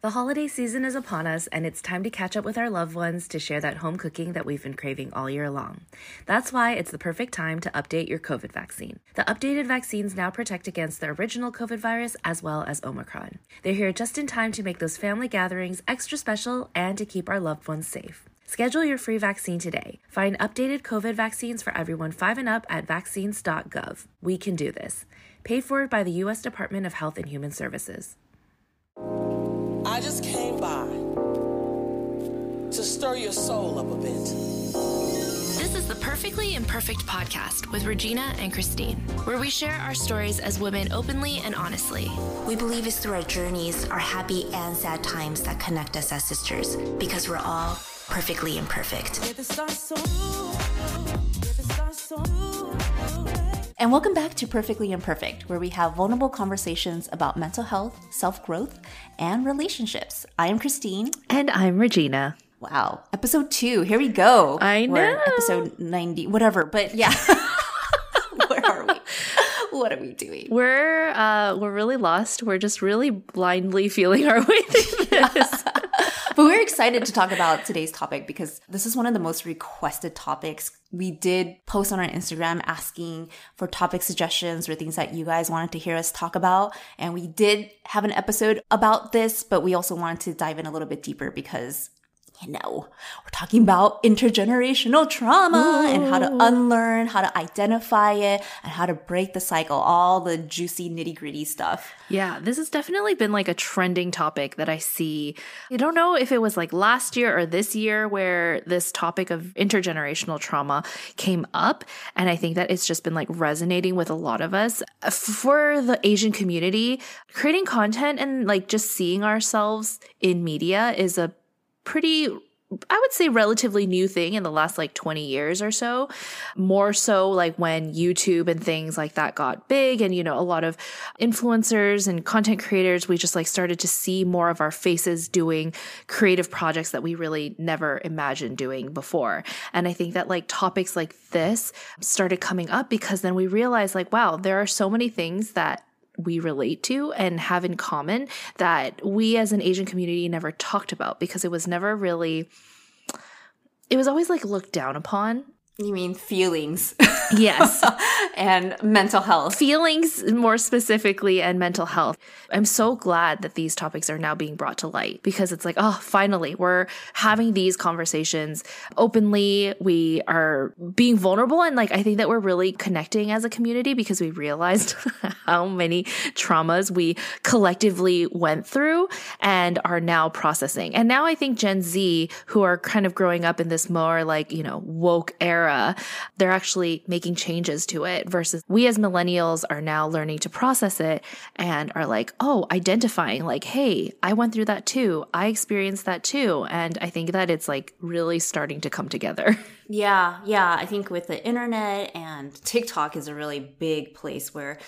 The holiday season is upon us, and it's time to catch up with our loved ones to share that home cooking that we've been craving all year long. That's why it's the perfect time to update your COVID vaccine. The updated vaccines now protect against the original COVID virus as well as Omicron. They're here just in time to make those family gatherings extra special and to keep our loved ones safe. Schedule your free vaccine today. Find updated COVID vaccines for everyone 5 and up at vaccines.gov. We can do this. Paid for by the U.S. Department of Health and Human Services. I just came by to stir your soul up a bit. This is the Perfectly Imperfect podcast with Regina and Christine, where we share our stories as women openly and honestly. We believe it's through our journeys, our happy and sad times that connect us as sisters because we're all perfectly imperfect. And welcome back to Perfectly Imperfect, where we have vulnerable conversations about mental health, self growth, and relationships. I am Christine. And I'm Regina. Wow. Episode two. Here we go. I know. We're episode 90, whatever. But yeah. Where are we? What are we doing? We're uh we're really lost. We're just really blindly feeling our way through this. But we're excited to talk about today's topic because this is one of the most requested topics. We did post on our Instagram asking for topic suggestions or things that you guys wanted to hear us talk about. And we did have an episode about this, but we also wanted to dive in a little bit deeper because you know, we're talking about intergenerational trauma Ooh. and how to unlearn, how to identify it, and how to break the cycle, all the juicy nitty gritty stuff. Yeah, this has definitely been like a trending topic that I see. I don't know if it was like last year or this year where this topic of intergenerational trauma came up. And I think that it's just been like resonating with a lot of us. For the Asian community, creating content and like just seeing ourselves in media is a pretty I would say relatively new thing in the last like 20 years or so. More so like when YouTube and things like that got big and, you know, a lot of influencers and content creators, we just like started to see more of our faces doing creative projects that we really never imagined doing before. And I think that like topics like this started coming up because then we realized like, wow, there are so many things that we relate to and have in common that we as an Asian community never talked about because it was never really it was always like looked down upon you mean feelings? Yes. and mental health. Feelings, more specifically, and mental health. I'm so glad that these topics are now being brought to light because it's like, oh, finally, we're having these conversations openly. We are being vulnerable. And like, I think that we're really connecting as a community because we realized how many traumas we collectively went through and are now processing. And now I think Gen Z, who are kind of growing up in this more like, you know, woke era, era, they're actually making changes to it versus we as millennials are now learning to process it and are like, oh, identifying like, hey, I went through that too. I experienced that too. And I think that it's like really starting to come together. Yeah, yeah. I think with the internet and TikTok is a really big place where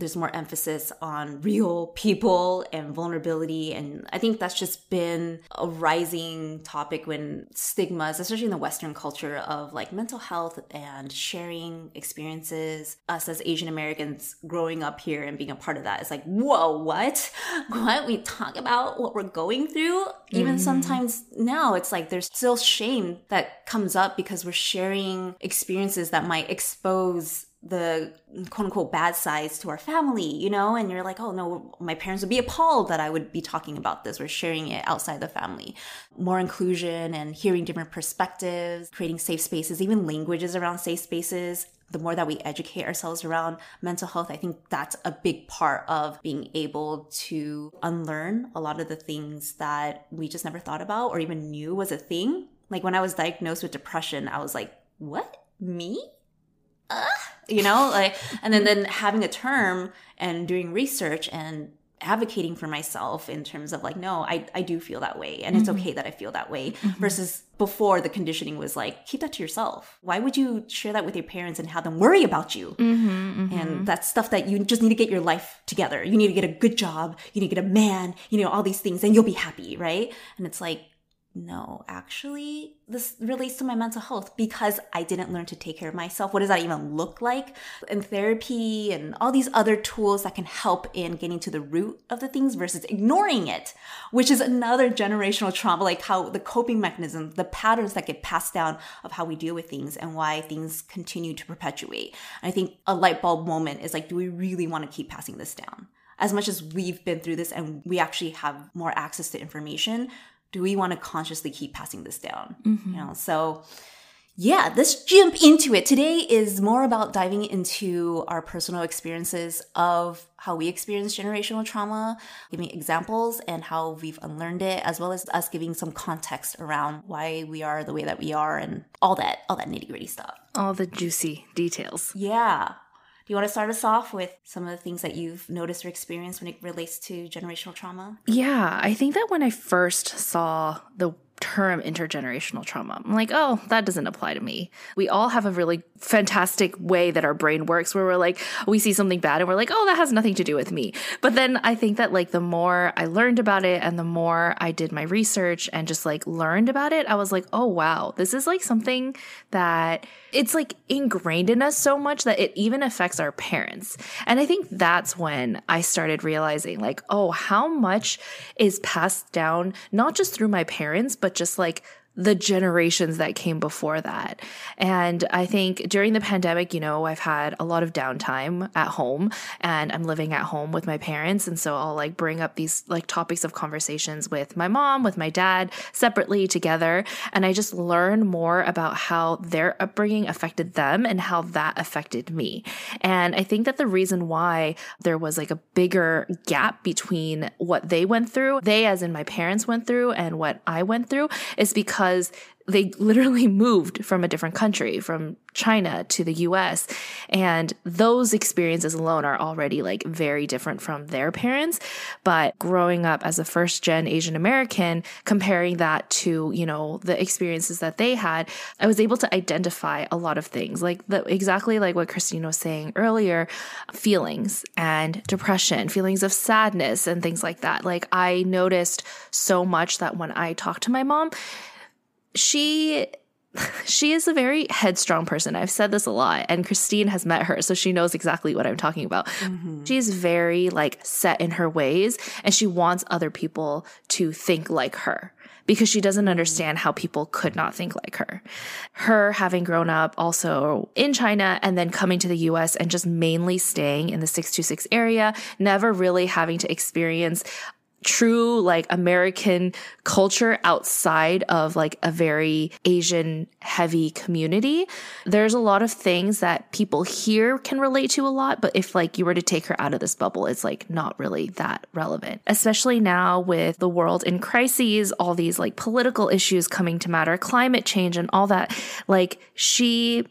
there's more emphasis on real people and vulnerability. And I think that's just been a rising topic when stigmas, especially in the Western culture of like mental health and sharing experiences. Us as Asian Americans growing up here and being a part of that is like, whoa, what? What? We talk about what we're going through. Even mm. sometimes now it's like there's still shame that comes up because we're sharing experiences that might expose the quote unquote bad sides to our family, you know, and you're like, oh no, my parents would be appalled that I would be talking about this or sharing it outside the family. More inclusion and hearing different perspectives, creating safe spaces, even languages around safe spaces. The more that we educate ourselves around mental health, I think that's a big part of being able to unlearn a lot of the things that we just never thought about or even knew was a thing. Like when I was diagnosed with depression, I was like, what? Me? Uh? you know like and then then having a term and doing research and advocating for myself in terms of like no i, I do feel that way and mm-hmm. it's okay that i feel that way mm-hmm. versus before the conditioning was like keep that to yourself why would you share that with your parents and have them worry about you mm-hmm, mm-hmm. and that's stuff that you just need to get your life together you need to get a good job you need to get a man you know all these things and you'll be happy right and it's like no, actually, this relates to my mental health because I didn't learn to take care of myself. What does that even look like? And therapy and all these other tools that can help in getting to the root of the things versus ignoring it, which is another generational trauma, like how the coping mechanisms, the patterns that get passed down of how we deal with things and why things continue to perpetuate. And I think a light bulb moment is like, do we really want to keep passing this down? As much as we've been through this and we actually have more access to information, do we want to consciously keep passing this down? Mm-hmm. You know, so yeah, let's jump into it. Today is more about diving into our personal experiences of how we experience generational trauma, giving examples and how we've unlearned it, as well as us giving some context around why we are the way that we are and all that, all that nitty gritty stuff. All the juicy details. Yeah. You want to start us off with some of the things that you've noticed or experienced when it relates to generational trauma? Yeah, I think that when I first saw the term intergenerational trauma. I'm like, oh, that doesn't apply to me. We all have a really fantastic way that our brain works where we're like, we see something bad and we're like, oh, that has nothing to do with me. But then I think that like the more I learned about it and the more I did my research and just like learned about it, I was like, oh, wow, this is like something that it's like ingrained in us so much that it even affects our parents. And I think that's when I started realizing like, oh, how much is passed down, not just through my parents, but just like the generations that came before that. And I think during the pandemic, you know, I've had a lot of downtime at home and I'm living at home with my parents. And so I'll like bring up these like topics of conversations with my mom, with my dad separately together. And I just learn more about how their upbringing affected them and how that affected me. And I think that the reason why there was like a bigger gap between what they went through, they as in my parents went through and what I went through is because because they literally moved from a different country, from China to the US. And those experiences alone are already like very different from their parents. But growing up as a first gen Asian American, comparing that to, you know, the experiences that they had, I was able to identify a lot of things like the, exactly like what Christine was saying earlier, feelings and depression, feelings of sadness and things like that. Like I noticed so much that when I talked to my mom, she she is a very headstrong person. I've said this a lot, and Christine has met her, so she knows exactly what I'm talking about. Mm-hmm. She's very like set in her ways, and she wants other people to think like her because she doesn't understand how people could not think like her. Her having grown up also in China and then coming to the US and just mainly staying in the 626 area, never really having to experience true like American culture outside of like a very Asian heavy community. There's a lot of things that people here can relate to a lot, but if like you were to take her out of this bubble, it's like not really that relevant. Especially now with the world in crises, all these like political issues coming to matter, climate change and all that. Like she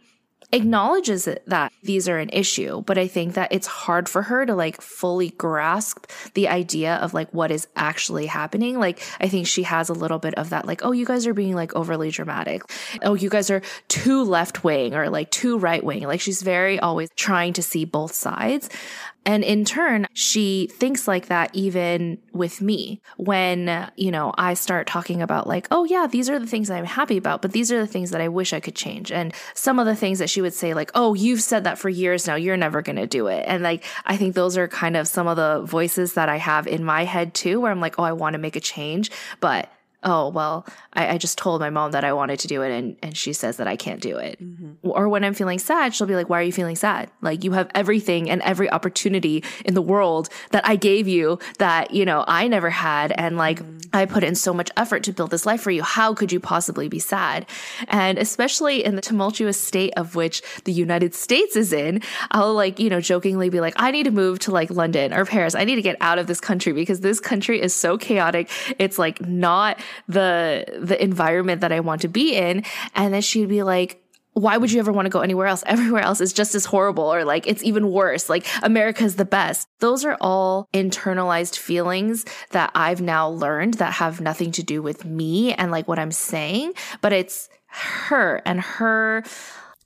acknowledges that these are an issue, but I think that it's hard for her to like fully grasp the idea of like what is actually happening. Like, I think she has a little bit of that, like, oh, you guys are being like overly dramatic. Oh, you guys are too left wing or like too right wing. Like, she's very always trying to see both sides. And in turn, she thinks like that even with me when, you know, I start talking about like, oh yeah, these are the things I'm happy about, but these are the things that I wish I could change. And some of the things that she would say like, oh, you've said that for years now, you're never going to do it. And like, I think those are kind of some of the voices that I have in my head too, where I'm like, oh, I want to make a change, but oh well I, I, just told my mom that i wanted to do it and, and she says that i can't do it. Mm-hmm. or when i'm feeling sad she'll be like why are you feeling sad? Like you have everything and every opportunity in the world that i gave you that you know i never had and like mm-hmm. i put in so much effort to build this life for you. How could you possibly be sad? And especially in the tumultuous state of which the united states is in i'll like you know jokingly be like i need to move to like london or paris. I need to get out of this country because this country is so chaotic. It's like not the the environment that I want to be in. And then she'd be like, why would you ever want to go anywhere else? Everywhere else is just as horrible or like it's even worse. Like America's the best. Those are all internalized feelings that I've now learned that have nothing to do with me and like what I'm saying, but it's her and her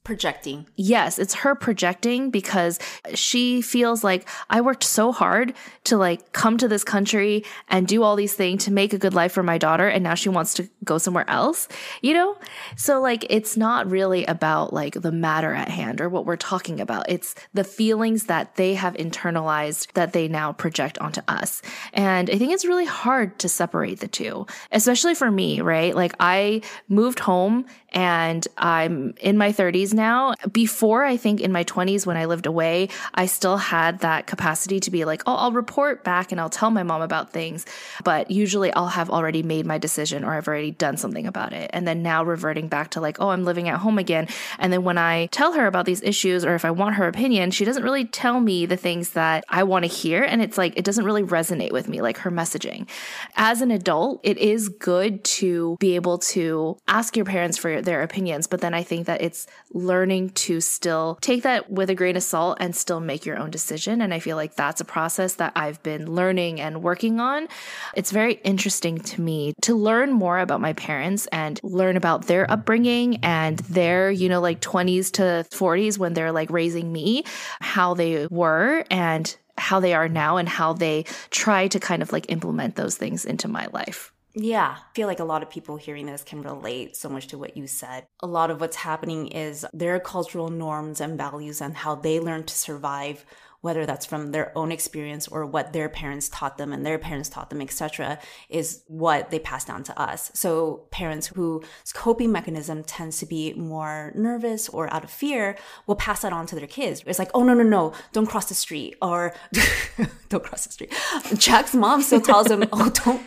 projecting. Yes, it's her projecting because she feels like I worked so hard to like come to this country and do all these things to make a good life for my daughter and now she wants to go somewhere else, you know? So, like, it's not really about like the matter at hand or what we're talking about. It's the feelings that they have internalized that they now project onto us. And I think it's really hard to separate the two, especially for me, right? Like, I moved home and I'm in my 30s now. Before, I think in my 20s when I lived away, I still had that capacity to be like, oh, I'll report back and I'll tell my mom about things. But usually I'll have already made my decision or I've already done something about it. And then now reverting back to like, oh, I'm living at home again. And then when I tell her about these issues or if I want her opinion, she doesn't really tell me the things that I want to hear. And it's like, it doesn't really resonate with me, like her messaging. As an adult, it is good to be able to ask your parents for their opinions. But then I think that it's learning to still take that with a grain of salt and still make your own decision. And I feel like that's a process that I've been learning and working on. It's very interesting to me to learn more about my parents and learn about their upbringing and their, you know, like 20s to 40s when they're like raising me, how they were and how they are now and how they try to kind of like implement those things into my life. Yeah, I feel like a lot of people hearing this can relate so much to what you said. A lot of what's happening is their cultural norms and values and how they learn to survive whether that's from their own experience or what their parents taught them and their parents taught them, etc., is what they pass down to us. So parents whose coping mechanism tends to be more nervous or out of fear will pass that on to their kids. It's like, oh no, no, no, don't cross the street or don't cross the street. Jack's mom still tells him, oh, don't.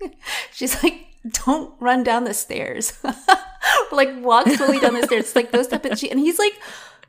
She's like, don't run down the stairs. like walk slowly down the stairs. It's like those type of shit. and he's like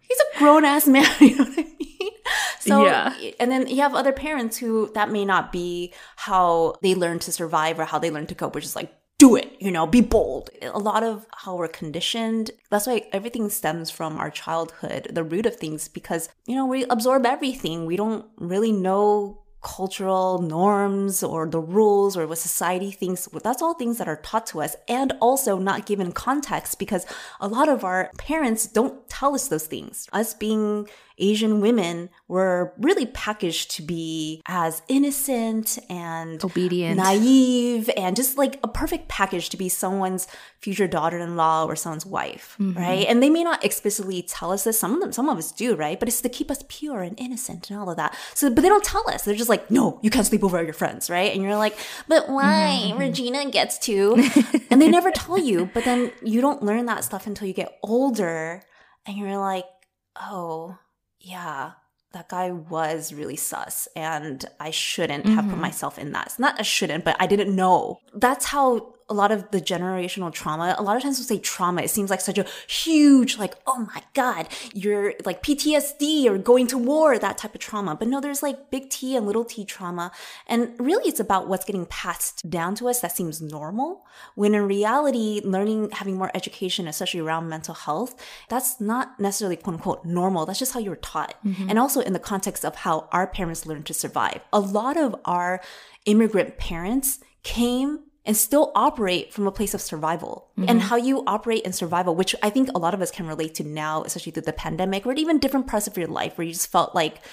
he's a grown ass man, you know what I mean? So, yeah. and then you have other parents who that may not be how they learn to survive or how they learn to cope, which is like, do it, you know, be bold. A lot of how we're conditioned. That's why everything stems from our childhood, the root of things, because, you know, we absorb everything. We don't really know cultural norms or the rules or what society thinks that's all things that are taught to us and also not given context because a lot of our parents don't tell us those things us being Asian women were really packaged to be as innocent and obedient, naive, and just like a perfect package to be someone's future daughter-in-law or someone's wife, mm-hmm. right? And they may not explicitly tell us this. Some of them, some of us do, right? But it's to keep us pure and innocent and all of that. So, but they don't tell us. They're just like, no, you can't sleep over at your friends, right? And you're like, but why? Mm-hmm. Regina gets to, and they never tell you. But then you don't learn that stuff until you get older, and you're like, oh yeah, that guy was really sus and I shouldn't mm-hmm. have put mm-hmm. myself in that. It's not I shouldn't, but I didn't know. That's how a lot of the generational trauma, a lot of times we'll say trauma, it seems like such a huge, like, oh my God, you're like PTSD or going to war, that type of trauma. But no, there's like big T and little t trauma. And really it's about what's getting passed down to us that seems normal. When in reality, learning, having more education, especially around mental health, that's not necessarily quote unquote normal. That's just how you were taught. Mm-hmm. And also in the context of how our parents learned to survive. A lot of our immigrant parents came and still operate from a place of survival mm-hmm. and how you operate in survival, which I think a lot of us can relate to now, especially through the pandemic or even different parts of your life where you just felt like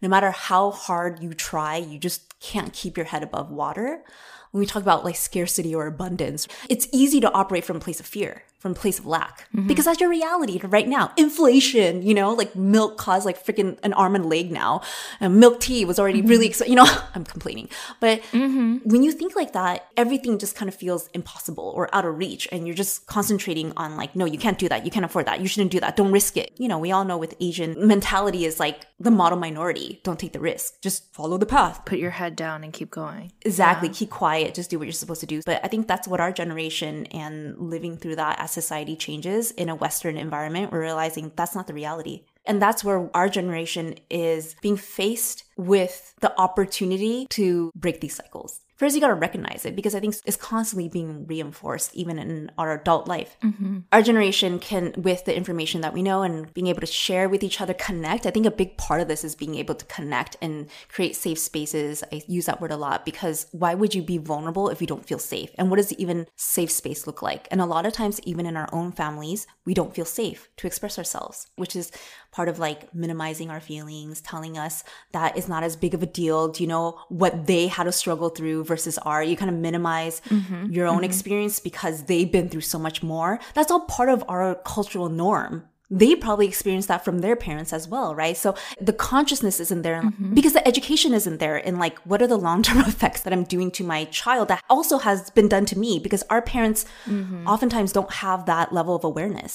no matter how hard you try, you just can't keep your head above water. When we talk about like scarcity or abundance, it's easy to operate from a place of fear from a place of lack mm-hmm. because that's your reality right now. Inflation, you know, like milk costs like freaking an arm and leg now. And milk tea was already mm-hmm. really, you know, I'm complaining. But mm-hmm. when you think like that, everything just kind of feels impossible or out of reach. And you're just concentrating on like, no, you can't do that. You can't afford that. You shouldn't do that. Don't risk it. You know, we all know with Asian mentality is like the model minority. Don't take the risk. Just follow the path. Put your head down and keep going. Exactly. Yeah. Keep quiet. Just do what you're supposed to do. But I think that's what our generation and living through that as society changes in a Western environment, we're realizing that's not the reality. And that's where our generation is being faced with the opportunity to break these cycles first you got to recognize it because I think it's constantly being reinforced even in our adult life. Mm-hmm. Our generation can, with the information that we know and being able to share with each other, connect. I think a big part of this is being able to connect and create safe spaces. I use that word a lot because why would you be vulnerable if you don't feel safe? And what does even safe space look like? And a lot of times, even in our own families, we don't feel safe to express ourselves, which is part of like minimizing our feelings, telling us that it's not as big of a deal. Do you know what they had to struggle through versus our? You kind of minimize Mm-hmm. your own experience because they've been through so much more. That's all part of our cultural norm. They probably experienced that from their parents as well, right? So the consciousness isn't there Mm-hmm. because the education isn't there in like, what are the long term effects that I'm doing to my child that also has been done to me because our parents Mm-hmm. oftentimes don't have that level of awareness.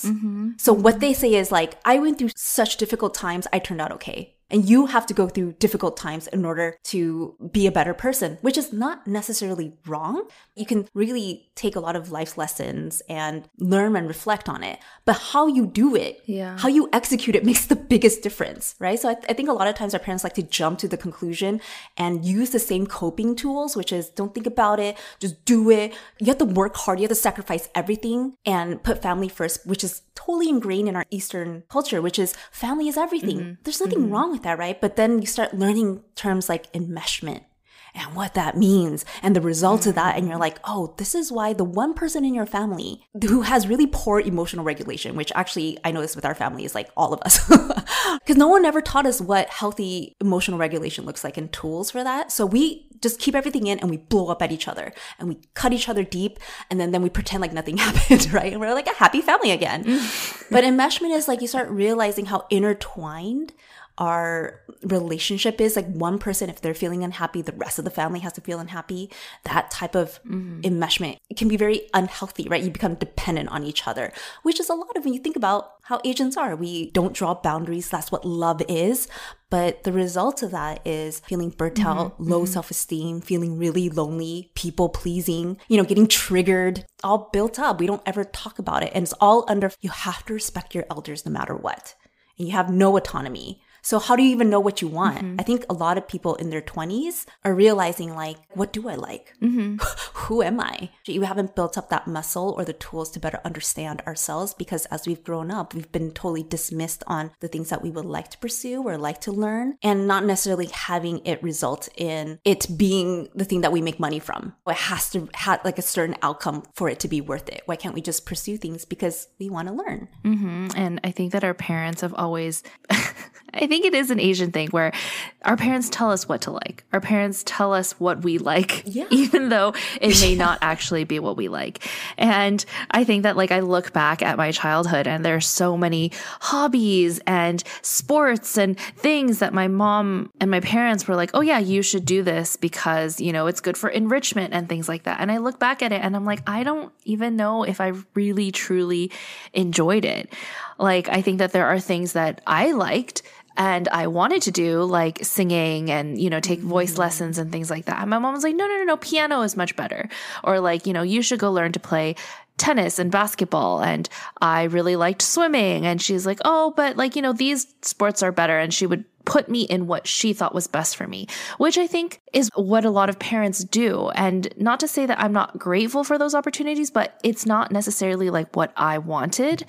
So what they say is like, I went through such difficult times, I turned out okay. And you have to go through difficult times in order to be a better person, which is not necessarily wrong. You can really take a lot of life's lessons and learn and reflect on it. But how you do it, Yeah. how you execute it makes the biggest difference, right? So I, I think a lot of times our parents like to jump to the conclusion and use the same coping tools, which is don't think about it, just do it. You have to work hard, you have to sacrifice everything and put family first, which is totally ingrained in our Eastern culture, which is family is everything. Mm-hmm. There's nothing mm-hmm. wrong with that, right? But then you start learning terms like enmeshment and what that means and the results of that. And you're mm. like, oh, this is why the one person in your family who has really poor emotional regulation, which actually I noticed with our family is like all of us. Because no one ever taught us what healthy emotional regulation looks like and tools for that. So we just keep everything in and we blow up at each other and we cut each other deep and then, then we pretend like nothing happened, right? And we're like a happy family again. Mm. but enmeshment is like you start realizing how intertwined our relationship is like one person if they're feeling unhappy the rest of the family has to feel unhappy that type of mm-hmm. enmeshment can be very unhealthy right? You become dependent on each other which is a lot of when you think about how asians are. We don't draw boundaries that's what love is but the result of that is feeling burnt mm-hmm. out low mm-hmm. self-esteem feeling really lonely people pleasing you know getting triggered all built up. We don't ever talk about it and it's all under you have to respect your elders no matter what. And you have no autonomy. So how do you even know what you want? Mm-hmm. I think a lot of people in their 20s are realizing like, what do I like? Mm-hmm. Who am I? You haven't built up that muscle or the tools to better understand ourselves because as we've grown up, we've been totally dismissed on the things that we would like to pursue or like to learn and not necessarily having it result in it being the thing that we make money from. It has to have like a certain outcome for it to be worth it. Why can't we just pursue things because we want to learn? Mm-hmm. And I think that our parents have always, I think it is an Asian thing where our parents tell us what to like. Our parents tell us what we like, Yeah. even though it may not actually be what we like. And I think that like I look back at my childhood and there's so many hobbies and sports and things that my mom and my parents were like, oh yeah, you should do this because, you know, it's good for enrichment and things like that. And I look back at it and I'm like, I don't even know if I really truly enjoyed it. Like, I think that there are things that I liked and I wanted to do like singing and, you know, take voice mm-hmm. lessons and things like that. And my mom was like, no, no, no, no, piano is much better. Or like, you know, you should go learn to play tennis and basketball. And I really liked swimming. And she's like, oh, but like, you know, these sports are better. And she would put me in what she thought was best for me, which I think is what a lot of parents do. And not to say that I'm not grateful for those opportunities, but it's not necessarily like what I wanted.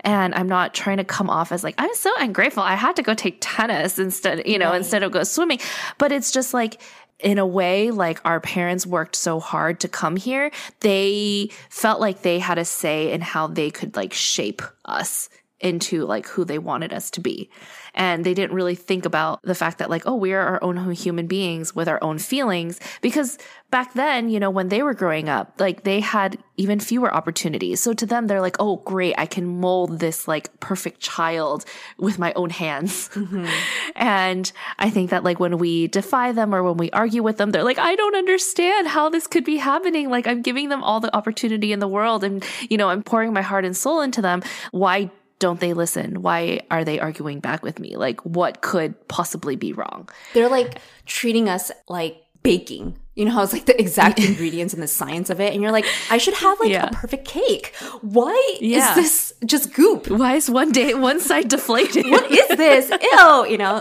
And I'm not trying to come off as like, I'm so ungrateful. I had to go take tennis instead, you know, instead of go swimming. But it's just like, in a way, like our parents worked so hard to come here, they felt like they had a say in how they could like shape us into like who they wanted us to be. And they didn't really think about the fact that like, oh, we are our own human beings with our own feelings. Because back then, you know, when they were growing up, like they had even fewer opportunities. So to them, they're like, oh, great, I can mold this like perfect child with my own hands. Mm-hmm. And I think that like when we defy them or when we argue with them, they're like, I don't understand how this could be happening. Like I'm giving them all the opportunity in the world and, you know, I'm pouring my heart and soul into them. Why don't they listen? Why are they arguing back with me? Like what could possibly be wrong? They're like treating us like baking. You know how it's like the exact ingredients and the science of it. And you're like, I should have like Yeah. a perfect cake. Why Yeah. is this just goop? Why is one day one side deflated? What is this? Ew, you know?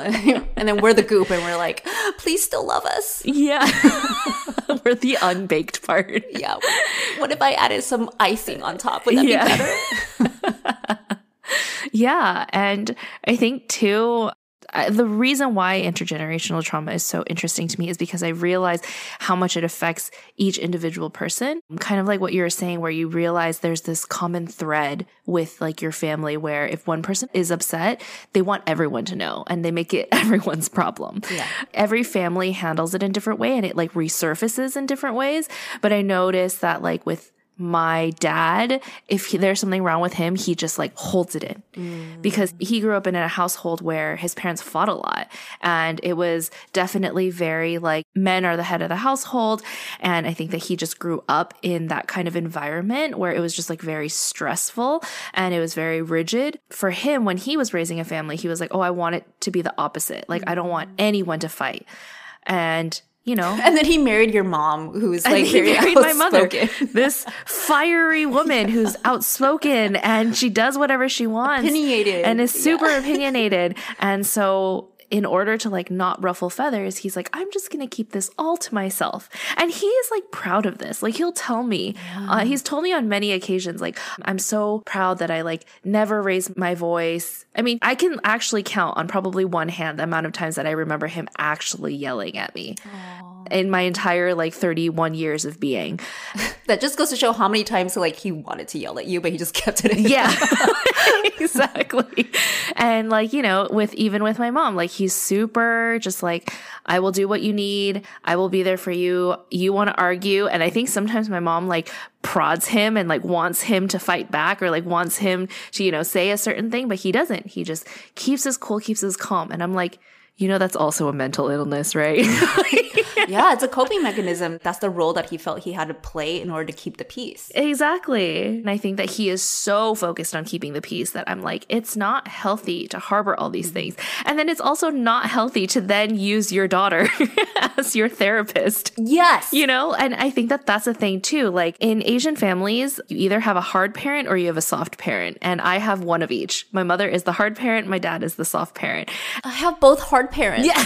And then we're the goop and we're like, please still love us. yeah. We're the unbaked part. Yeah. What if I added some icing on top? Would that Yeah. be better? Yeah. And I think too, the reason why intergenerational trauma is so interesting to me is because I realize how much it affects each individual person. Kind of like what you were saying, where you realize there's this common thread with like your family where if one person is upset, they want everyone to know and they make it everyone's problem. Yeah. Every family handles it in different way and it like resurfaces in different ways. But I noticed that like with my dad, if he, there's something wrong with him, he just like holds it in Mm. because he grew up in a household where his parents fought a lot. And it was definitely very like men are the head of the household. And I think that he just grew up in that kind of environment where it was just like very stressful and it was very rigid. For him, when he was raising a family, he was like, Oh, I want it to be the opposite. Like, I don't want anyone to fight. And you know, And then he married your mom, who's like he married my mother, this fiery woman who's outspoken and she does whatever she wants, Opinionated, and is yeah. super opinionated. And so, in order to like not ruffle feathers, he's like, I'm just gonna keep this all to myself. And he is like proud of this. Like he'll tell me, uh, he's told me on many occasions, like I'm so proud that I like never raised my voice. I mean, I can actually count on probably one hand the amount of times that I remember him actually yelling at me in my entire like 31 years of being. That just goes to show how many times like he wanted to yell at you, but he just kept it in. Yeah. exactly. And like, you know, with even with my mom, like he's super just like, I will do what you need. I will be there for you. You want to argue. And I think sometimes my mom like prods him and like wants him to fight back or like wants him to, you know, say a certain thing, but he doesn't. He just keeps his cool, keeps his calm. And I'm like, you know, that's also a mental illness, right? yeah, it's a coping mechanism. That's the role that he felt he had to play in order to keep the peace. Exactly. And I think that he is so focused on keeping the peace that I'm like, it's not healthy to harbor all these mm-hmm. things. And then it's also not healthy to then use your daughter as your therapist. Yes. You know, and I think that that's a thing too. Like in Asian families, you either have a hard parent or you have a soft parent. And I have one of each. My mother is the hard parent, my dad is the soft parent. I have both hard parents. Yeah.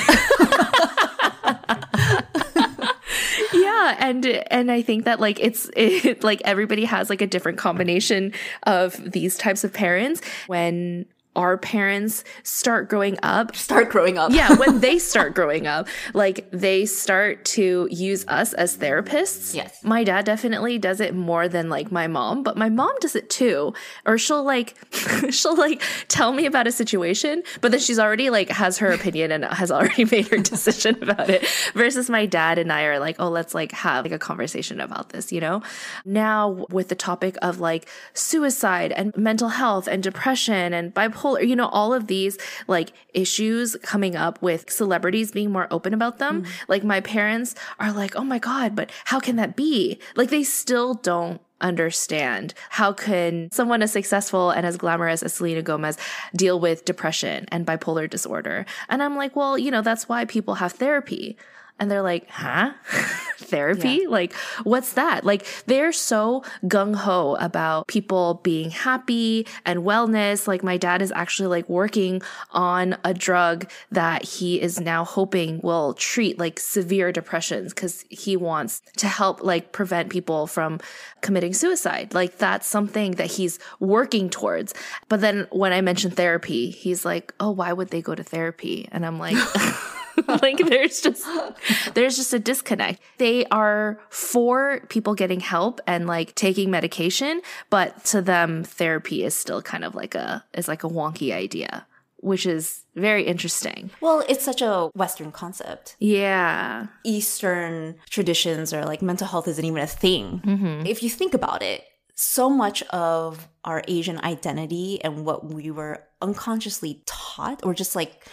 yeah and and i think that like it's it, like everybody has like a different combination of these types of parents when our parents start growing up. Start growing up. yeah when they start growing up like they start to use us as therapists. Yes. my dad definitely does it more than like my mom but my mom does it too. Or she'll like she'll like tell me about a situation but then she's already like has her opinion and has already made her decision about it. Versus my dad and i are like oh let's like have like a conversation about this you know? Now with the topic of like suicide and mental health and depression and bipolar you know all of these like issues coming up with celebrities being more open about them. Mm-hmm. Like my parents are like oh my god but how can that be? Like they still don't understand how can someone as successful and as glamorous as Selena Gomez deal with depression and bipolar disorder. And I'm like well you know that's why people have therapy and they're like, huh? Therapy? Like, what's that? Like, they're so gung ho about people being happy and wellness. Like, my dad is actually like working on a drug that he is now hoping will treat like severe depressions because he wants to help like prevent people from committing suicide. Like, that's something that he's working towards. But then when I mentioned therapy, he's like, oh, why would they go to therapy? And I'm like, like there's just there's just a disconnect. They are for people getting help and like taking medication, but to them therapy is still kind of like a is like a wonky idea, which is very interesting. Well, it's such a Western concept. Yeah. Eastern traditions are like mental health isn't even a thing. Mm-hmm. If you think about it, so much of our Asian identity and what we were unconsciously taught or just like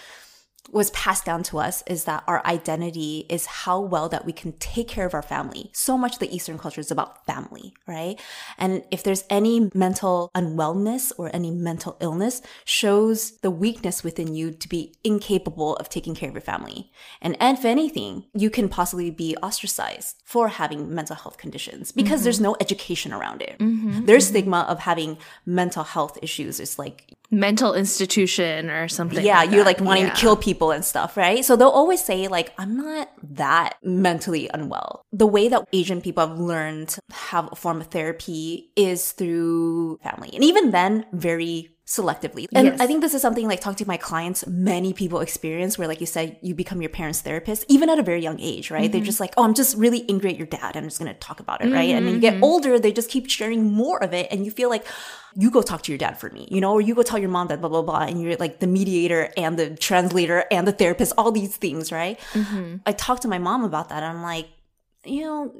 was passed down to us is that our identity is how well that we can take care of our family. So much of the Eastern culture is about family, right? And if there's any mental unwellness or any mental illness, shows the weakness within you to be incapable of taking care of your family. And and if anything, you can possibly be ostracized for having mental health conditions because mm-hmm. there's no education around it. Mm-hmm. There's stigma of having mental health issues. It's like Mental institution or something. yeah, like you're like wanting Yeah. to kill people and stuff, right? So they'll always say like, I'm not that mentally unwell. The way that Asian people have learned to have a form of therapy is through family. And even then, very selectively. And Yes. I think this is something like talking to my clients, many people experience where, like you said, you become your parents' therapist, even at a very young age, right? They're mm-hmm. just like, oh, I'm just really angry at your dad. I'm just going to talk about it, right? And then you get mm-hmm. older, they just keep sharing more of it. And you feel like, you go talk to your dad for me, you know, or you go tell your mom that blah, blah, blah. And you're like the mediator and the translator and the therapist, all these things, right? Mm-hmm. I talked to my mom about that. And I'm like, you know,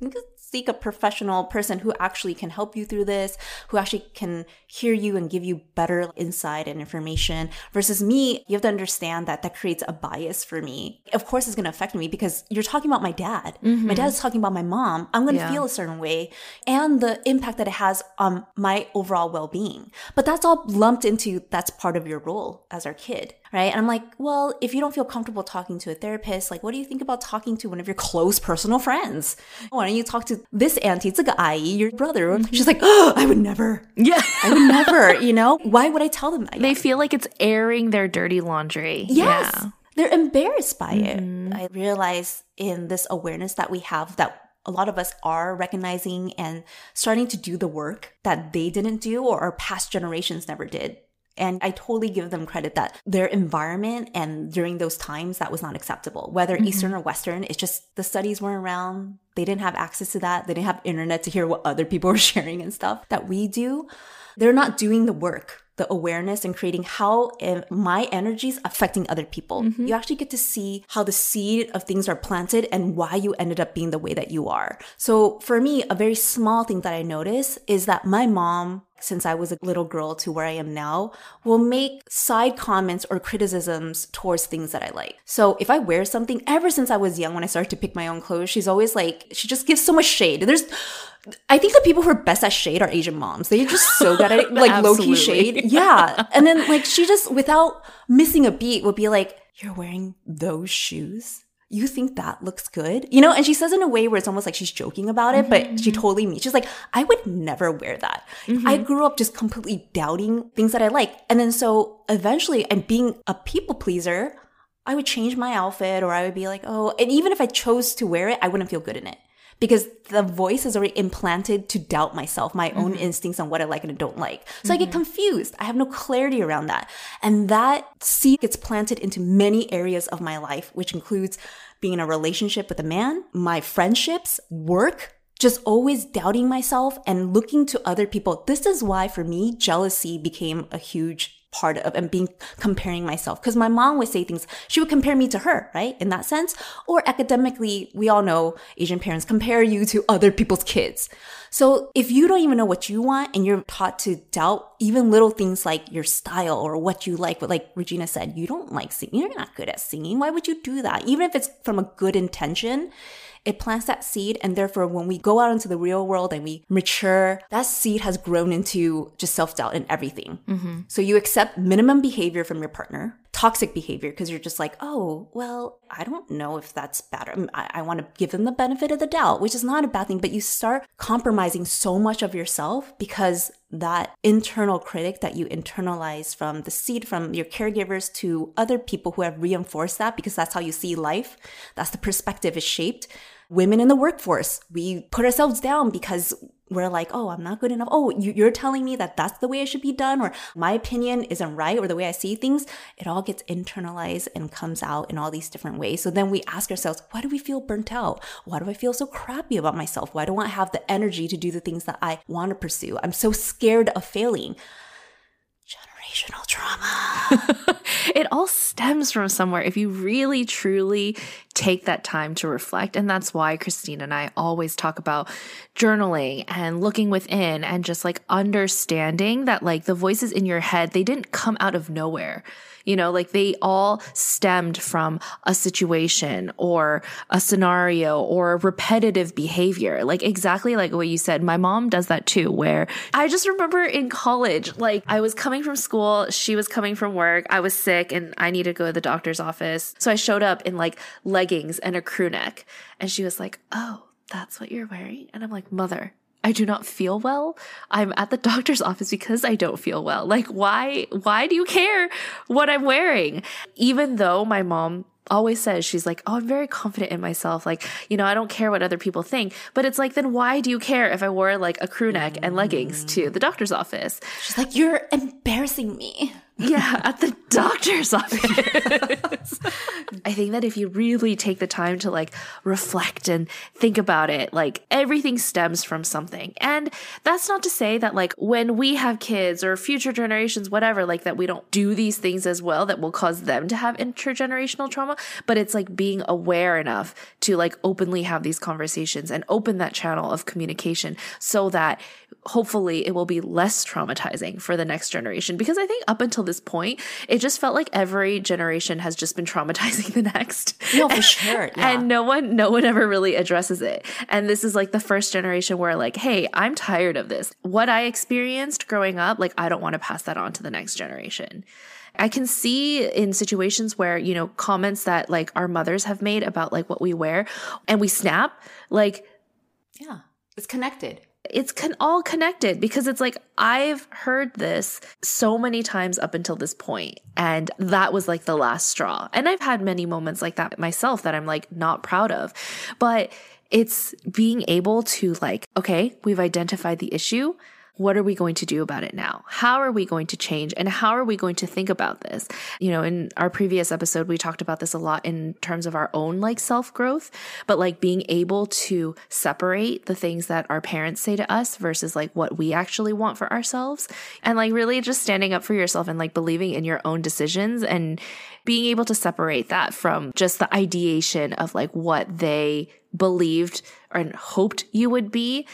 seek a professional person who actually can help you through this, who actually can hear you and give you better insight and information versus me. You have to understand that that creates a bias for me. Of course, it's going to affect me because you're talking about my dad. My mm-hmm. dad's talking about my mom. I'm going to Yeah. feel a certain way and the impact that it has on my overall well being. But that's all lumped into that's part of your role as our kid right? And I'm like, well, if you don't feel comfortable talking to a therapist, like, what do you think about talking to one of your close personal friends? Why don't you talk to this auntie, it's like ai, your brother? Mm-hmm. She's like, oh, I would never. Yeah. I would never, you know? Why would I tell them that? they feel like it's airing their dirty laundry. Yes. Yeah. They're embarrassed by it. Mm-hmm. I realize in this awareness that we have that a lot of us are recognizing and starting to do the work that they didn't do or our past generations never did. And I totally give them credit that their environment and during those times that was not acceptable, whether mm-hmm. Eastern or Western, it's just the studies weren't around. They didn't have access to that. They didn't have internet to hear what other people were sharing and stuff that we do. They're not doing the work, the awareness and creating how my energy is affecting other people. Mm-hmm. You actually get to see how the seed of things are planted and why you ended up being the way that you are. So for me, a very small thing that I notice is that my mom since I was a little girl to where I am now, will make side comments or criticisms towards things that I like. So if I wear something, ever since I was young, when I started to pick my own clothes, she's always like, she just gives so much shade. There's, I think the people who are best at shade are Asian moms. They're just so good at it, like low key shade. Yeah. And then like she just, without missing a beat, would be like, you're wearing those shoes? You think that looks good? You know, and she says in a way where it's almost like she's joking about it, but she mm-hmm. totally means. She's like, I would never wear that. I mm-hmm. grew up just completely doubting things that I like. And then so eventually, and being a people pleaser, I would change my outfit or I would be like, oh, and even if I chose to wear it, I wouldn't feel good in it because the voice is already implanted to doubt myself, my own mm-hmm. instincts on what I like and I don't like. So I get mm-hmm. confused. I have no clarity around that. And that seed gets planted into many areas of my life, which includes being in a relationship with a man, my friendships, work, just always doubting myself and looking to other people. This is why for me, jealousy became a huge part of and being comparing myself. Because my mom would say things she would compare me to her right in that sense. Or academically we all know asian parents compare you to other people's kids. So if you don't even know what you want and you're taught to doubt even little things like your style or what you like but like regina said you don't like singing you're not good at singing. Why would you do that? Even if it's from a good intention it plants that seed and therefore when we go out into the real world and we mature that seed has grown into just self-doubt and everything. Mm-hmm. So you accept minimum behavior from your partner toxic behavior because you're just like oh well i don't know if that's bad. Um, I, I, I want to give them the benefit of the doubt which is not a bad thing but you start compromising so much of yourself because that internal critic that you internalize from the seed from your caregivers to other people who have reinforced that because that's how you see life. That's the perspective is shaped women in the workforce we put ourselves down because we're like oh i'm not good enough. Oh you, you're telling me that that's the way it should be done or my opinion isn't right or the way i see things. It all gets internalized and comes out in all these different ways. So then we ask ourselves why do we feel burnt out? Why do i feel so crappy about myself? Why don't i have the energy to do the things that i want to pursue? I'm so scared of failing trauma. It all stems from somewhere if you really truly take that time to reflect and that's why christine and i always talk about journaling and looking within and just like understanding that like the voices in your head they didn't come out of nowhere you know like they all stemmed from a situation or a scenario or repetitive behavior. Like exactly like what you said. My mom does that too where i just remember in college like i was coming from school she was coming from work i was sick and i needed to go to the doctor's office. So i showed up in like leggings and a crew neck. And she was like oh that's what you're wearing? And i'm like mother I do not feel well. I'm at the doctor's office because I don't feel well. Like, why, why do you care what I'm wearing? Even though my mom always says she's like, "Oh, I'm very confident in myself. Like, you know, I don't care what other people think." But it's like, then why do you care if I wore like a crew neck and leggings to the doctor's office? She's like, "You're embarrassing me." Yeah, at the doctor's office. I think that if you really take the time to like reflect and think about it, like everything stems from something. And that's not to say that like when we have kids or future generations, whatever, like that we don't do these things as well that will cause them to have intergenerational trauma. But it's like being aware enough to like openly have these conversations and open that channel of communication so that hopefully it will be less traumatizing for the next generation. Because I think up until this point, it just felt like every generation has just been traumatizing the next. No, for sure. Yeah. And no one, no one ever really addresses it. And this is like the first generation where like, hey, I'm tired of this. What I experienced growing up, like, I don't want to pass that on to the next generation. I can see in situations where, you know, comments that like our mothers have made about like what we wear and we snap, like, yeah, it's connected it's con- all connected because it's like I've heard this so many times up until this point and that was like the last straw. And I've had many moments like that myself that I'm like not proud of. But it's being able to like okay, we've identified the issue what are we going to do about it now? How are we going to change? And how are we going to think about this? You know, in our previous episode, we talked about this a lot in terms of our own like self growth, but like being able to separate the things that our parents say to us versus like what we actually want for ourselves. And like really just standing up for yourself and like believing in your own decisions and being able to separate that from just the ideation of like what they believed and hoped you would be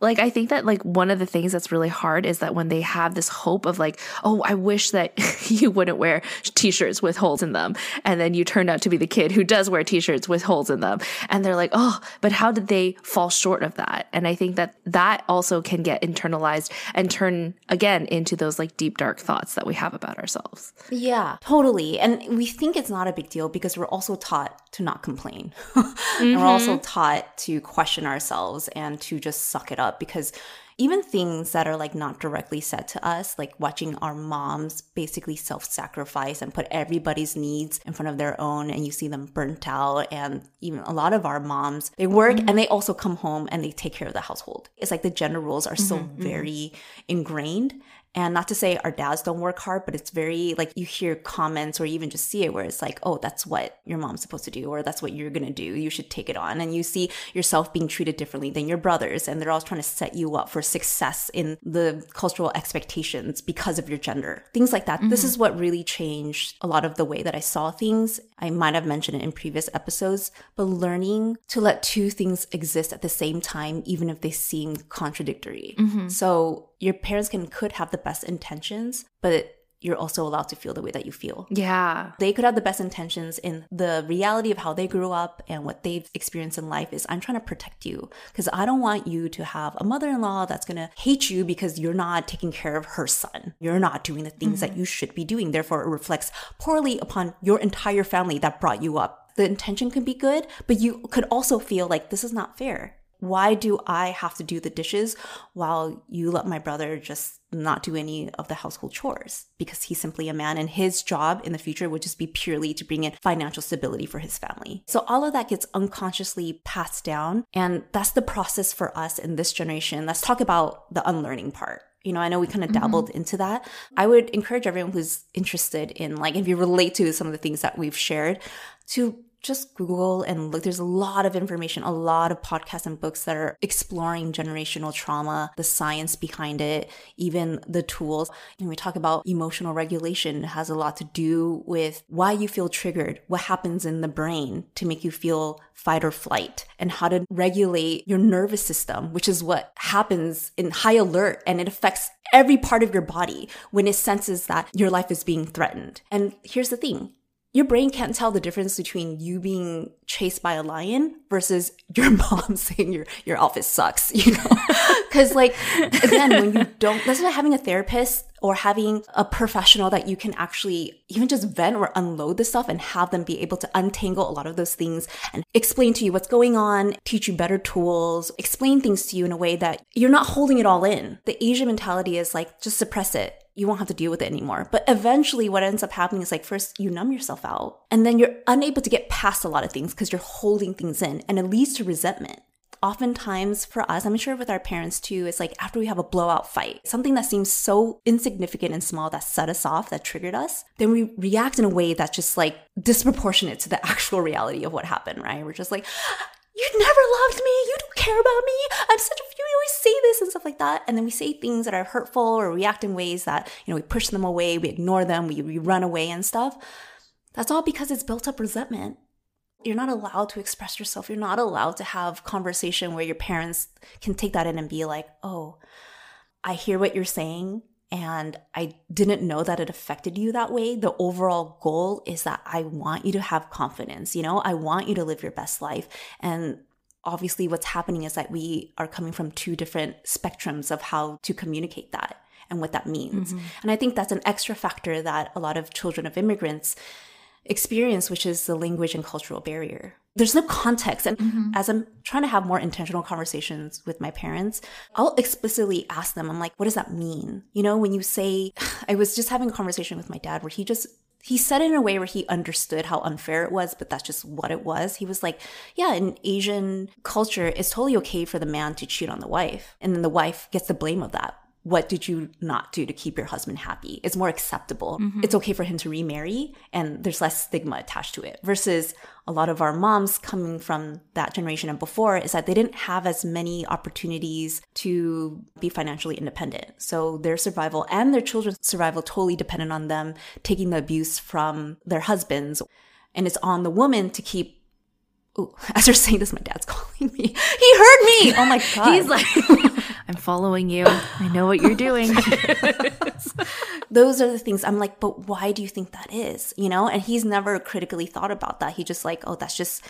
like, I think that like one of the things that's really hard is that when they have this hope of like, oh, I wish that you wouldn't wear t-shirts with holes in them. And then you turned out to be the kid who does wear t-shirts with holes in them. And they're like, oh, but how did they fall short of that? And I think that that also can get internalized and turn again into those like deep, dark thoughts that we have about ourselves. Yeah, totally. And we think it's not a big deal because we're also taught to not complain. mm-hmm. And we're also mm-hmm. taught to question ourselves and to just suck it up because even things that are like not directly said to us, like watching our moms basically self sacrifice and put everybody's needs in front of their own, and you see them burnt out. And even a lot of our moms, they work mm-hmm. and they also come home and they take care of the household. It's like the gender roles are mm-hmm, so mm-hmm. very ingrained. And not to say our dads don't work hard, but it's very like you hear comments or even just see it where it's like, oh, that's what your mom's supposed to do, or that's what you're gonna do. You should take it on. And you see yourself being treated differently than your brothers, and they're all trying to set you up for success in the cultural expectations because of your gender. Things like that. Mm-hmm. This is what really changed a lot of the way that I saw things. I might have mentioned it in previous episodes, but learning to let two things exist at the same time, even if they seem contradictory. Mm-hmm. So your parents can could have the best intentions, but you're also allowed to feel the way that you feel. Yeah. They could have the best intentions in the reality of how they grew up and what they've experienced in life is I'm trying to protect you because I don't want you to have a mother-in-law that's going to hate you because you're not taking care of her son. You're not doing the things mm-hmm. that you should be doing. Therefore, it reflects poorly upon your entire family that brought you up. The intention can be good, but you could also feel like this is not fair why do I have to do the dishes while you let my brother just not do any of the household chores? Because he's simply a man and his job in the future would just be purely to bring in financial stability for his family. So all of that gets unconsciously passed down. And that's the process for us in this generation. Let's talk about the unlearning part. You know, I know we kind of dabbled mm-hmm. into that. I would encourage everyone who's interested in, like, if you relate to some of the things that we've shared, to just Google and look. There's a lot of information, a lot of podcasts and books that are exploring generational trauma, the science behind it, even the tools. And we talk about emotional regulation it has a lot to do with why you feel triggered, what happens in the brain to make you feel fight or flight, and how to regulate your nervous system, which is what happens in high alert and it affects every part of your body when it senses that your life is being threatened. And here's the thing your brain can't tell the difference between you being chased by a lion versus your mom saying your your outfit sucks, you know? Cuz like again, when you don't that's why having a therapist or having a professional that you can actually even just vent or unload the stuff and have them be able to untangle a lot of those things and explain to you what's going on, teach you better tools, explain things to you in a way that you're not holding it all in. The Asian mentality is like, just suppress it. You won't have to deal with it anymore. But eventually, what ends up happening is like, first, you numb yourself out, and then you're unable to get past a lot of things because you're holding things in, and it leads to resentment oftentimes for us, I'm sure with our parents too, it's like after we have a blowout fight, something that seems so insignificant and small that set us off, that triggered us, then we react in a way that's just like disproportionate to the actual reality of what happened, right? We're just like, you never loved me. You don't care about me. I'm such a, say this and stuff like that. And then we say things that are hurtful or react in ways that, you know, we push them away, we ignore them, we, we run away and stuff. That's all because it's built up resentment you're not allowed to express yourself. You're not allowed to have conversation where your parents can take that in and be like, "Oh, I hear what you're saying and I didn't know that it affected you that way. The overall goal is that I want you to have confidence, you know? I want you to live your best life." And obviously what's happening is that we are coming from two different spectrums of how to communicate that and what that means. Mm-hmm. And I think that's an extra factor that a lot of children of immigrants experience, which is the language and cultural barrier. There's no context. And mm-hmm. as I'm trying to have more intentional conversations with my parents, I'll explicitly ask them, I'm like, what does that mean? You know, when you say, I was just having a conversation with my dad where he just he said it in a way where he understood how unfair it was, but that's just what it was. He was like, yeah, in Asian culture, it's totally okay for the man to cheat on the wife. And then the wife gets the blame of that what did you not do to keep your husband happy? It's more acceptable. Mm-hmm. It's okay for him to remarry and there's less stigma attached to it. Versus a lot of our moms coming from that generation and before is that they didn't have as many opportunities to be financially independent. So their survival and their children's survival totally dependent on them taking the abuse from their husbands. And it's on the woman to keep Ooh, as you're saying this, my dad's calling me. He heard me. Oh my god. He's like, I'm following you. I know what you're doing. Those are the things I'm like, but why do you think that is? You know, and he's never critically thought about that. He just like, oh, that's just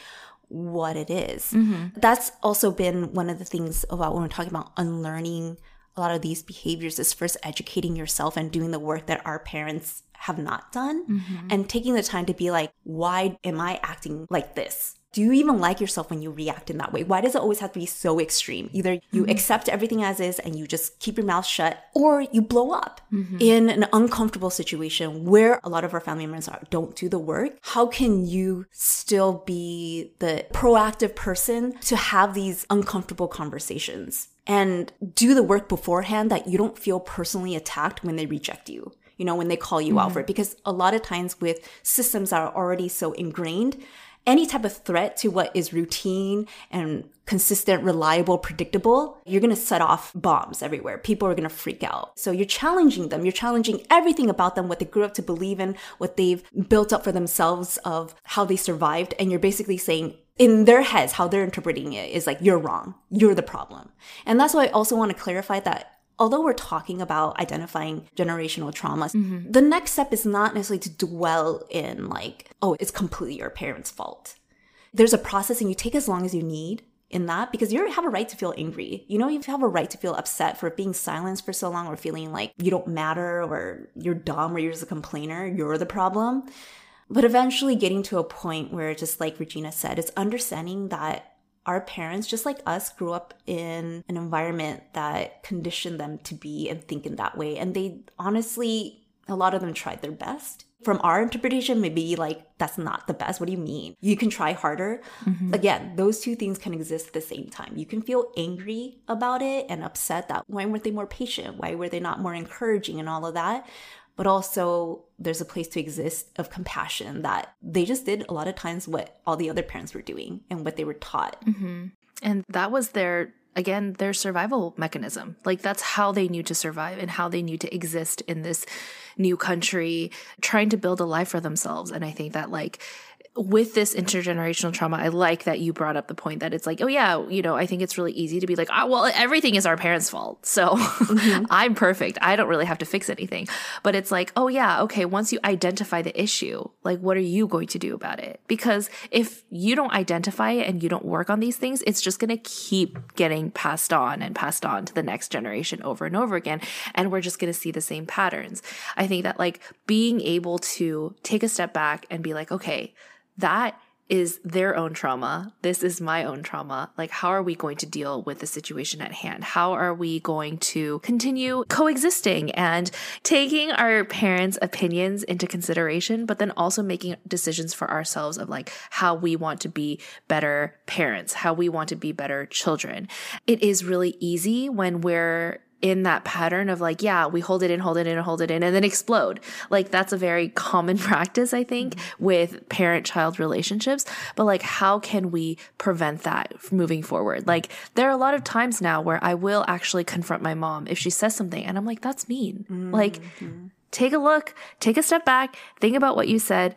what it is. Mm-hmm. That's also been one of the things about when we're talking about unlearning a lot of these behaviors is first educating yourself and doing the work that our parents have not done mm-hmm. and taking the time to be like, why am I acting like this? Do you even like yourself when you react in that way? Why does it always have to be so extreme? Either you mm-hmm. accept everything as is and you just keep your mouth shut, or you blow up mm-hmm. in an uncomfortable situation where a lot of our family members are, don't do the work. How can you still be the proactive person to have these uncomfortable conversations and do the work beforehand that you don't feel personally attacked when they reject you? You know, when they call you mm-hmm. out for it, because a lot of times with systems that are already so ingrained, any type of threat to what is routine and consistent, reliable, predictable, you're going to set off bombs everywhere. People are going to freak out. So you're challenging them. You're challenging everything about them, what they grew up to believe in, what they've built up for themselves of how they survived. And you're basically saying, in their heads, how they're interpreting it is like, you're wrong. You're the problem. And that's why I also want to clarify that although we're talking about identifying generational traumas, mm-hmm. the next step is not necessarily to dwell in like, oh, it's completely your parents' fault. There's a process and you take as long as you need in that because you have a right to feel angry. You know, you have a right to feel upset for being silenced for so long or feeling like you don't matter or you're dumb or you're just a complainer. You're the problem. But eventually getting to a point where, just like Regina said, it's understanding that our parents, just like us, grew up in an environment that conditioned them to be and think in that way. And they honestly, a lot of them tried their best. From our interpretation, maybe like, that's not the best. What do you mean? You can try harder. Mm-hmm. Again, those two things can exist at the same time. You can feel angry about it and upset that why weren't they more patient? Why were they not more encouraging and all of that? But also there's a place to exist of compassion that they just did a lot of times what all the other parents were doing and what they were taught. Mm-hmm. And that was their again their survival mechanism like that's how they knew to survive and how they knew to exist in this new country trying to build a life for themselves and i think that like with this intergenerational trauma, I like that you brought up the point that it's like, oh yeah, you know, I think it's really easy to be like, oh, well, everything is our parents' fault. So mm-hmm. I'm perfect. I don't really have to fix anything. But it's like, oh yeah, okay, once you identify the issue, like what are you going to do about it? Because if you don't identify it and you don't work on these things, it's just going to keep getting passed on and passed on to the next generation over and over again. And we're just going to see the same patterns. I think that like being able to take a step back and be like, okay, that is their own trauma. This is my own trauma. Like, how are we going to deal with the situation at hand? How are we going to continue coexisting and taking our parents' opinions into consideration, but then also making decisions for ourselves of like how we want to be better parents, how we want to be better children. It is really easy when we're in that pattern of like, yeah, we hold it in, hold it in, hold it in, and then explode. Like that's a very common practice, I think, mm-hmm. with parent child relationships. But like, how can we prevent that moving forward? Like, there are a lot of times now where I will actually confront my mom if she says something and I'm like, that's mean. Mm-hmm. Like, take a look, take a step back, think about what you said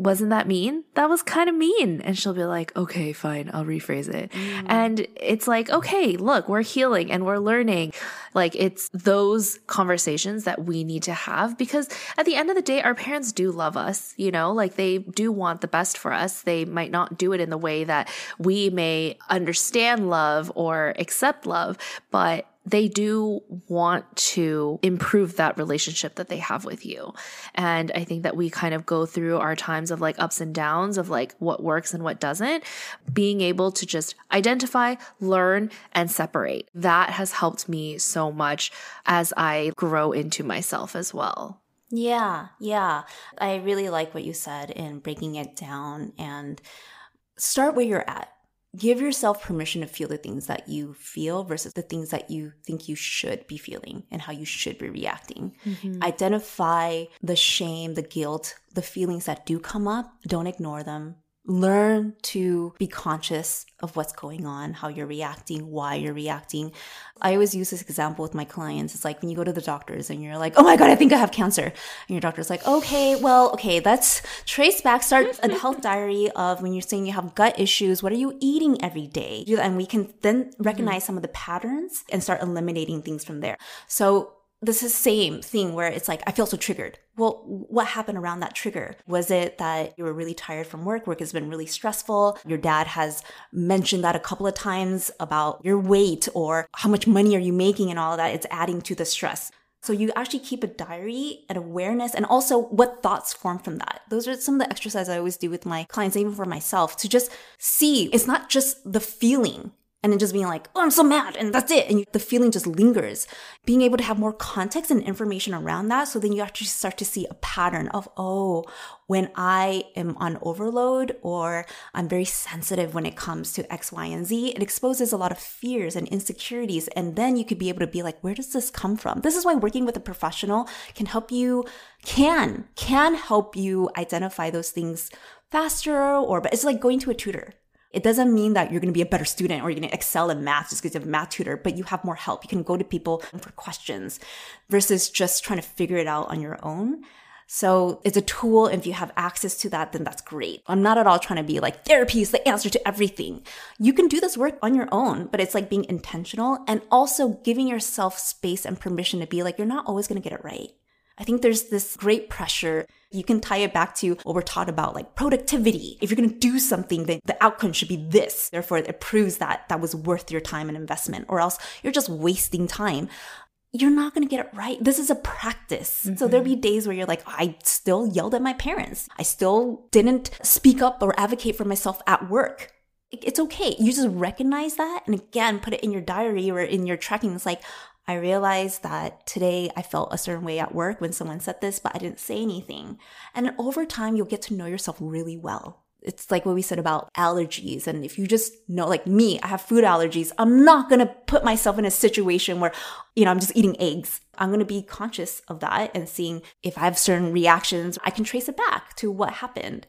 wasn't that mean? That was kind of mean. And she'll be like, okay, fine, I'll rephrase it. Mm. And it's like, okay, look, we're healing and we're learning. Like it's those conversations that we need to have because at the end of the day, our parents do love us, you know, like they do want the best for us. They might not do it in the way that we may understand love or accept love, but they do want to improve that relationship that they have with you. And I think that we kind of go through our times of like ups and downs of like what works and what doesn't. Being able to just identify, learn, and separate. That has helped me so much as I grow into myself as well. Yeah, yeah. I really like what you said in breaking it down and start where you're at give yourself permission to feel the things that you feel versus the things that you think you should be feeling and how you should be reacting. Mm-hmm. Identify the shame, the guilt, the feelings that do come up. Don't ignore them learn to be conscious of what's going on, how you're reacting, why you're reacting. I always use this example with my clients. It's like when you go to the doctors and you're like, oh my God, I think I have cancer. And your doctor's like, okay, well, okay, let's trace back, start a health diary of when you're saying you have gut issues. What are you eating every day? And we can then recognize mm-hmm. some of the patterns and start eliminating things from there. So this is the same thing where it's like I feel so triggered. Well, what happened around that trigger? Was it that you were really tired from work? Work has been really stressful. Your dad has mentioned that a couple of times about your weight or how much money are you making and all that. It's adding to the stress. So you actually keep a diary and awareness and also what thoughts form from that. Those are some of the exercises I always do with my clients, even for myself, to just see it's not just the feeling and then just being like, oh, I'm so mad, and that's it. And the feeling just lingers. Being able to have more context and information around that, so then you actually start to see a pattern of, oh, when I am on overload or I'm very sensitive when it comes to X, Y, and Z, it exposes a lot of fears and insecurities. And then you could be able to be like, where does this come from? This is why working with a professional can help you, can, can help you identify those things faster or, but it's like going to a tutor it doesn't mean that you're going to be a better student or you're going to excel in math just because you have a math tutor, but you have more help. You can go to people for questions versus just trying to figure it out on your own. So it's a tool. If you have access to that, then that's great. I'm not at all trying to be like therapy is the answer to everything. You can do this work on your own, but it's like being intentional and also giving yourself space and permission to be like, you're not always going to get it right. I think there's this great pressure. You can tie it back to what we're taught about like productivity. If you're going to do something, then the outcome should be this. Therefore, it proves that that was worth your time and investment, or else you're just wasting time you're not going to get it right. This is a practice. Mm-hmm. So there'll be days where you're like, I still yelled at my parents. I still didn't speak up or advocate for myself at work. It's okay. You just recognize that and again, put it in your diary or in your tracking. It's like, I realized that today I felt a certain way at work when someone said this, but I didn't say anything. And over time, you'll get to know yourself really well. It's like what we said about allergies. And if you just know, like me, I have food allergies, I'm not going to put myself in a situation where, you know, I'm just eating eggs. I'm going to be conscious of that and seeing if I have certain reactions, I can trace it back to what happened.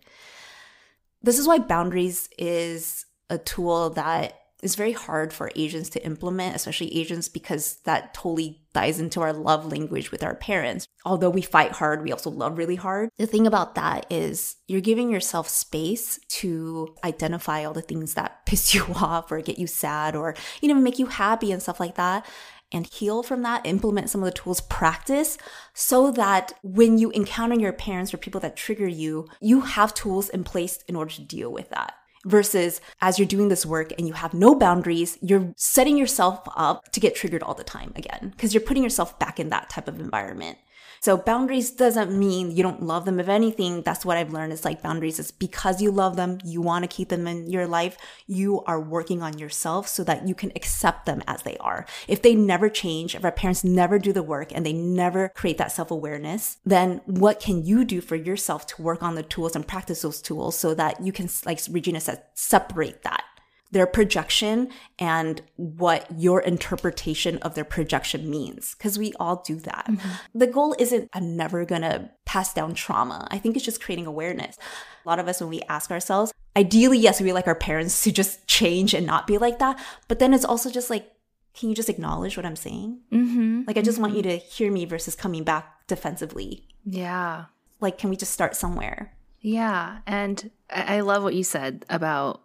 This is why boundaries is a tool that is very hard for Asians to implement, especially Asians, because that totally dies into our love language with our parents. Although we fight hard, we also love really hard. The thing about that is you're giving yourself space to identify all the things that piss you off or get you sad or, you know, make you happy and stuff like that and heal from that, implement some of the tools, practice so that when you encounter your parents or people that trigger you, you have tools in place in order to deal with that versus as you're doing this work and you have no boundaries, you're setting yourself up to get triggered all the time again because you're putting yourself back in that type of environment. So boundaries doesn't mean you don't love them. If anything, that's what I've learned It's like boundaries is because you love them, you want to keep them in your life, you are working on yourself so that you can accept them as they are. If they never change, if our parents never do the work and they never create that self-awareness, then what can you do for yourself to work on the tools and practice those tools so that you can, like Regina said, separate that? Their projection and what your interpretation of their projection means. Because we all do that. Mm-hmm. The goal isn't, I'm never gonna pass down trauma. I think it's just creating awareness. A lot of us, when we ask ourselves, ideally, yes, we like our parents to just change and not be like that. But then it's also just like, can you just acknowledge what I'm saying? Mm-hmm. Like, I just mm-hmm. want you to hear me versus coming back defensively. Yeah. Like, can we just start somewhere? Yeah. And I love what you said about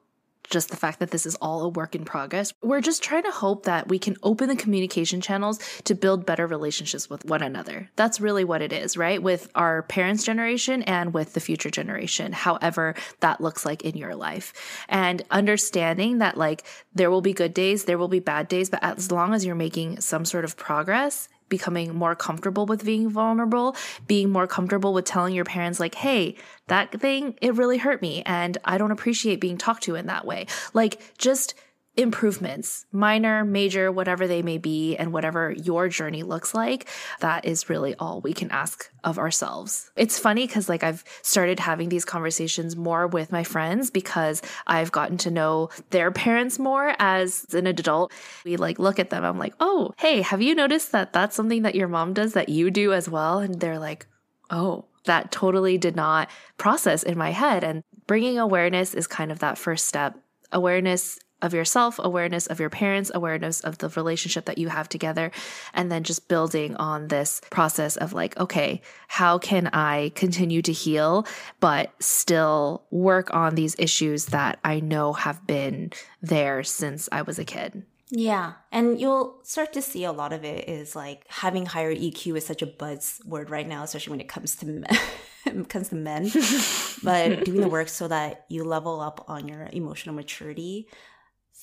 just the fact that this is all a work in progress. We're just trying to hope that we can open the communication channels to build better relationships with one another. That's really what it is, right? With our parents' generation and with the future generation, however that looks like in your life. And understanding that, like, there will be good days, there will be bad days, but as long as you're making some sort of progress, becoming more comfortable with being vulnerable, being more comfortable with telling your parents, like, hey, that thing, it really hurt me. And I don't appreciate being talked to in that way. Like, just improvements, minor, major, whatever they may be, and whatever your journey looks like, that is really all we can ask of ourselves. It's funny because, like, I've started having these conversations more with my friends because I've gotten to know their parents more as an adult. We like look at them, I'm like, oh, hey, have you noticed that that's something that your mom does that you do as well? And they're like, oh, that totally did not process in my head. And bringing awareness is kind of that first step. Awareness of yourself, awareness of your parents, awareness of the relationship that you have together, and then just building on this process of like, okay, how can I continue to heal, but still work on these issues that I know have been there since I was a kid? Yeah. And you'll start to see a lot of it is like having higher EQ is such a buzzword right now, especially when it comes to men. comes to men. but doing the work so that you level up on your emotional maturity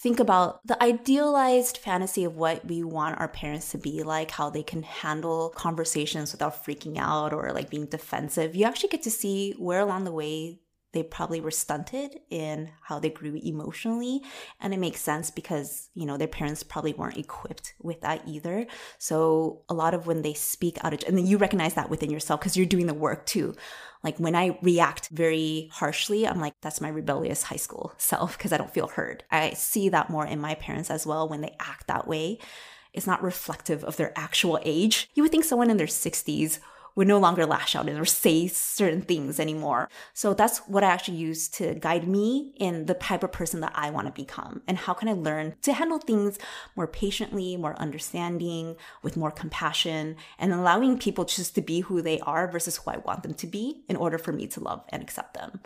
think about the idealized fantasy of what we want our parents to be like, how they can handle conversations without freaking out or like being defensive. You actually get to see where along the way they probably were stunted in how they grew emotionally. And it makes sense because, you know, their parents probably weren't equipped with that either. So a lot of when they speak out of, and then you recognize that within yourself because you're doing the work too. Like when I react very harshly, I'm like, that's my rebellious high school self because I don't feel heard. I see that more in my parents as well when they act that way. It's not reflective of their actual age. You would think someone in their 60s would no longer lash out or say certain things anymore. So that's what I actually use to guide me in the type of person that I want to become. And how can I learn to handle things more patiently, more understanding, with more compassion, and allowing people just to be who they are versus who I want them to be in order for me to love and accept them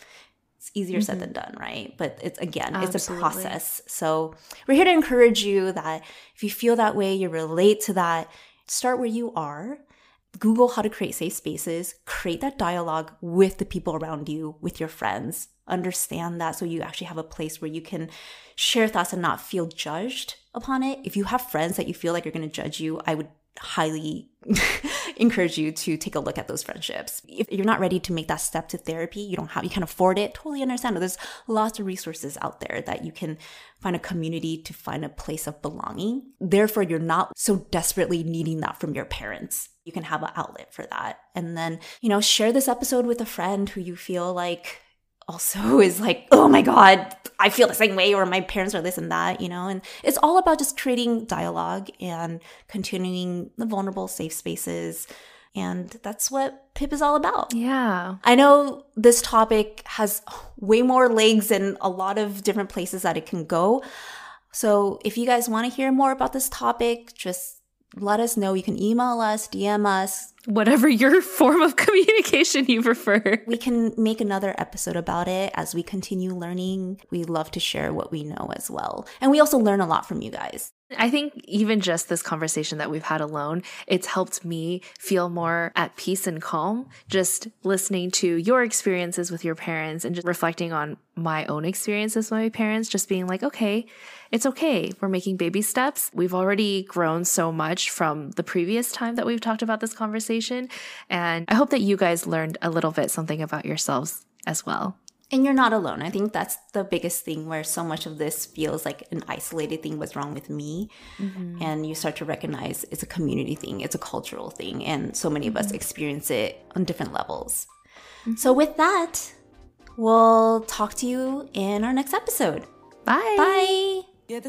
it's easier mm-hmm. said than done, right? But it's again, Absolutely. it's a process. So we're here to encourage you that if you feel that way, you relate to that, start where you are Google how to create safe spaces, create that dialogue with the people around you, with your friends. Understand that so you actually have a place where you can share thoughts and not feel judged upon it. If you have friends that you feel like are going to judge you, I would highly encourage you to take a look at those friendships. If you're not ready to make that step to therapy, you don't have, you can't afford it, totally understand. There's lots of resources out there that you can find a community to find a place of belonging. Therefore, you're not so desperately needing that from your parents. You can have an outlet for that. And then, you know, share this episode with a friend who you feel like also is like, oh my God, I feel the same way, or my parents are this and that, you know? And it's all about just creating dialogue and continuing the vulnerable, safe spaces. And that's what PIP is all about. Yeah. I know this topic has way more legs and a lot of different places that it can go. So if you guys want to hear more about this topic, just let us know. You can email us, DM us. Whatever your form of communication you prefer. We can make another episode about it as we continue learning. We love to share what we know as well. And we also learn a lot from you guys. I think even just this conversation that we've had alone, it's helped me feel more at peace and calm. Just listening to your experiences with your parents and just reflecting on my own experiences with my parents, just being like, okay, it's okay. We're making baby steps. We've already grown so much from the previous time that we've talked about this conversation. And I hope that you guys learned a little bit something about yourselves as well. And you're not alone. I think that's the biggest thing where so much of this feels like an isolated thing what's wrong with me. Mm-hmm. And you start to recognize it's a community thing, it's a cultural thing. And so many of us mm-hmm. experience it on different levels. Mm-hmm. So, with that, we'll talk to you in our next episode. Bye. Bye. Yeah,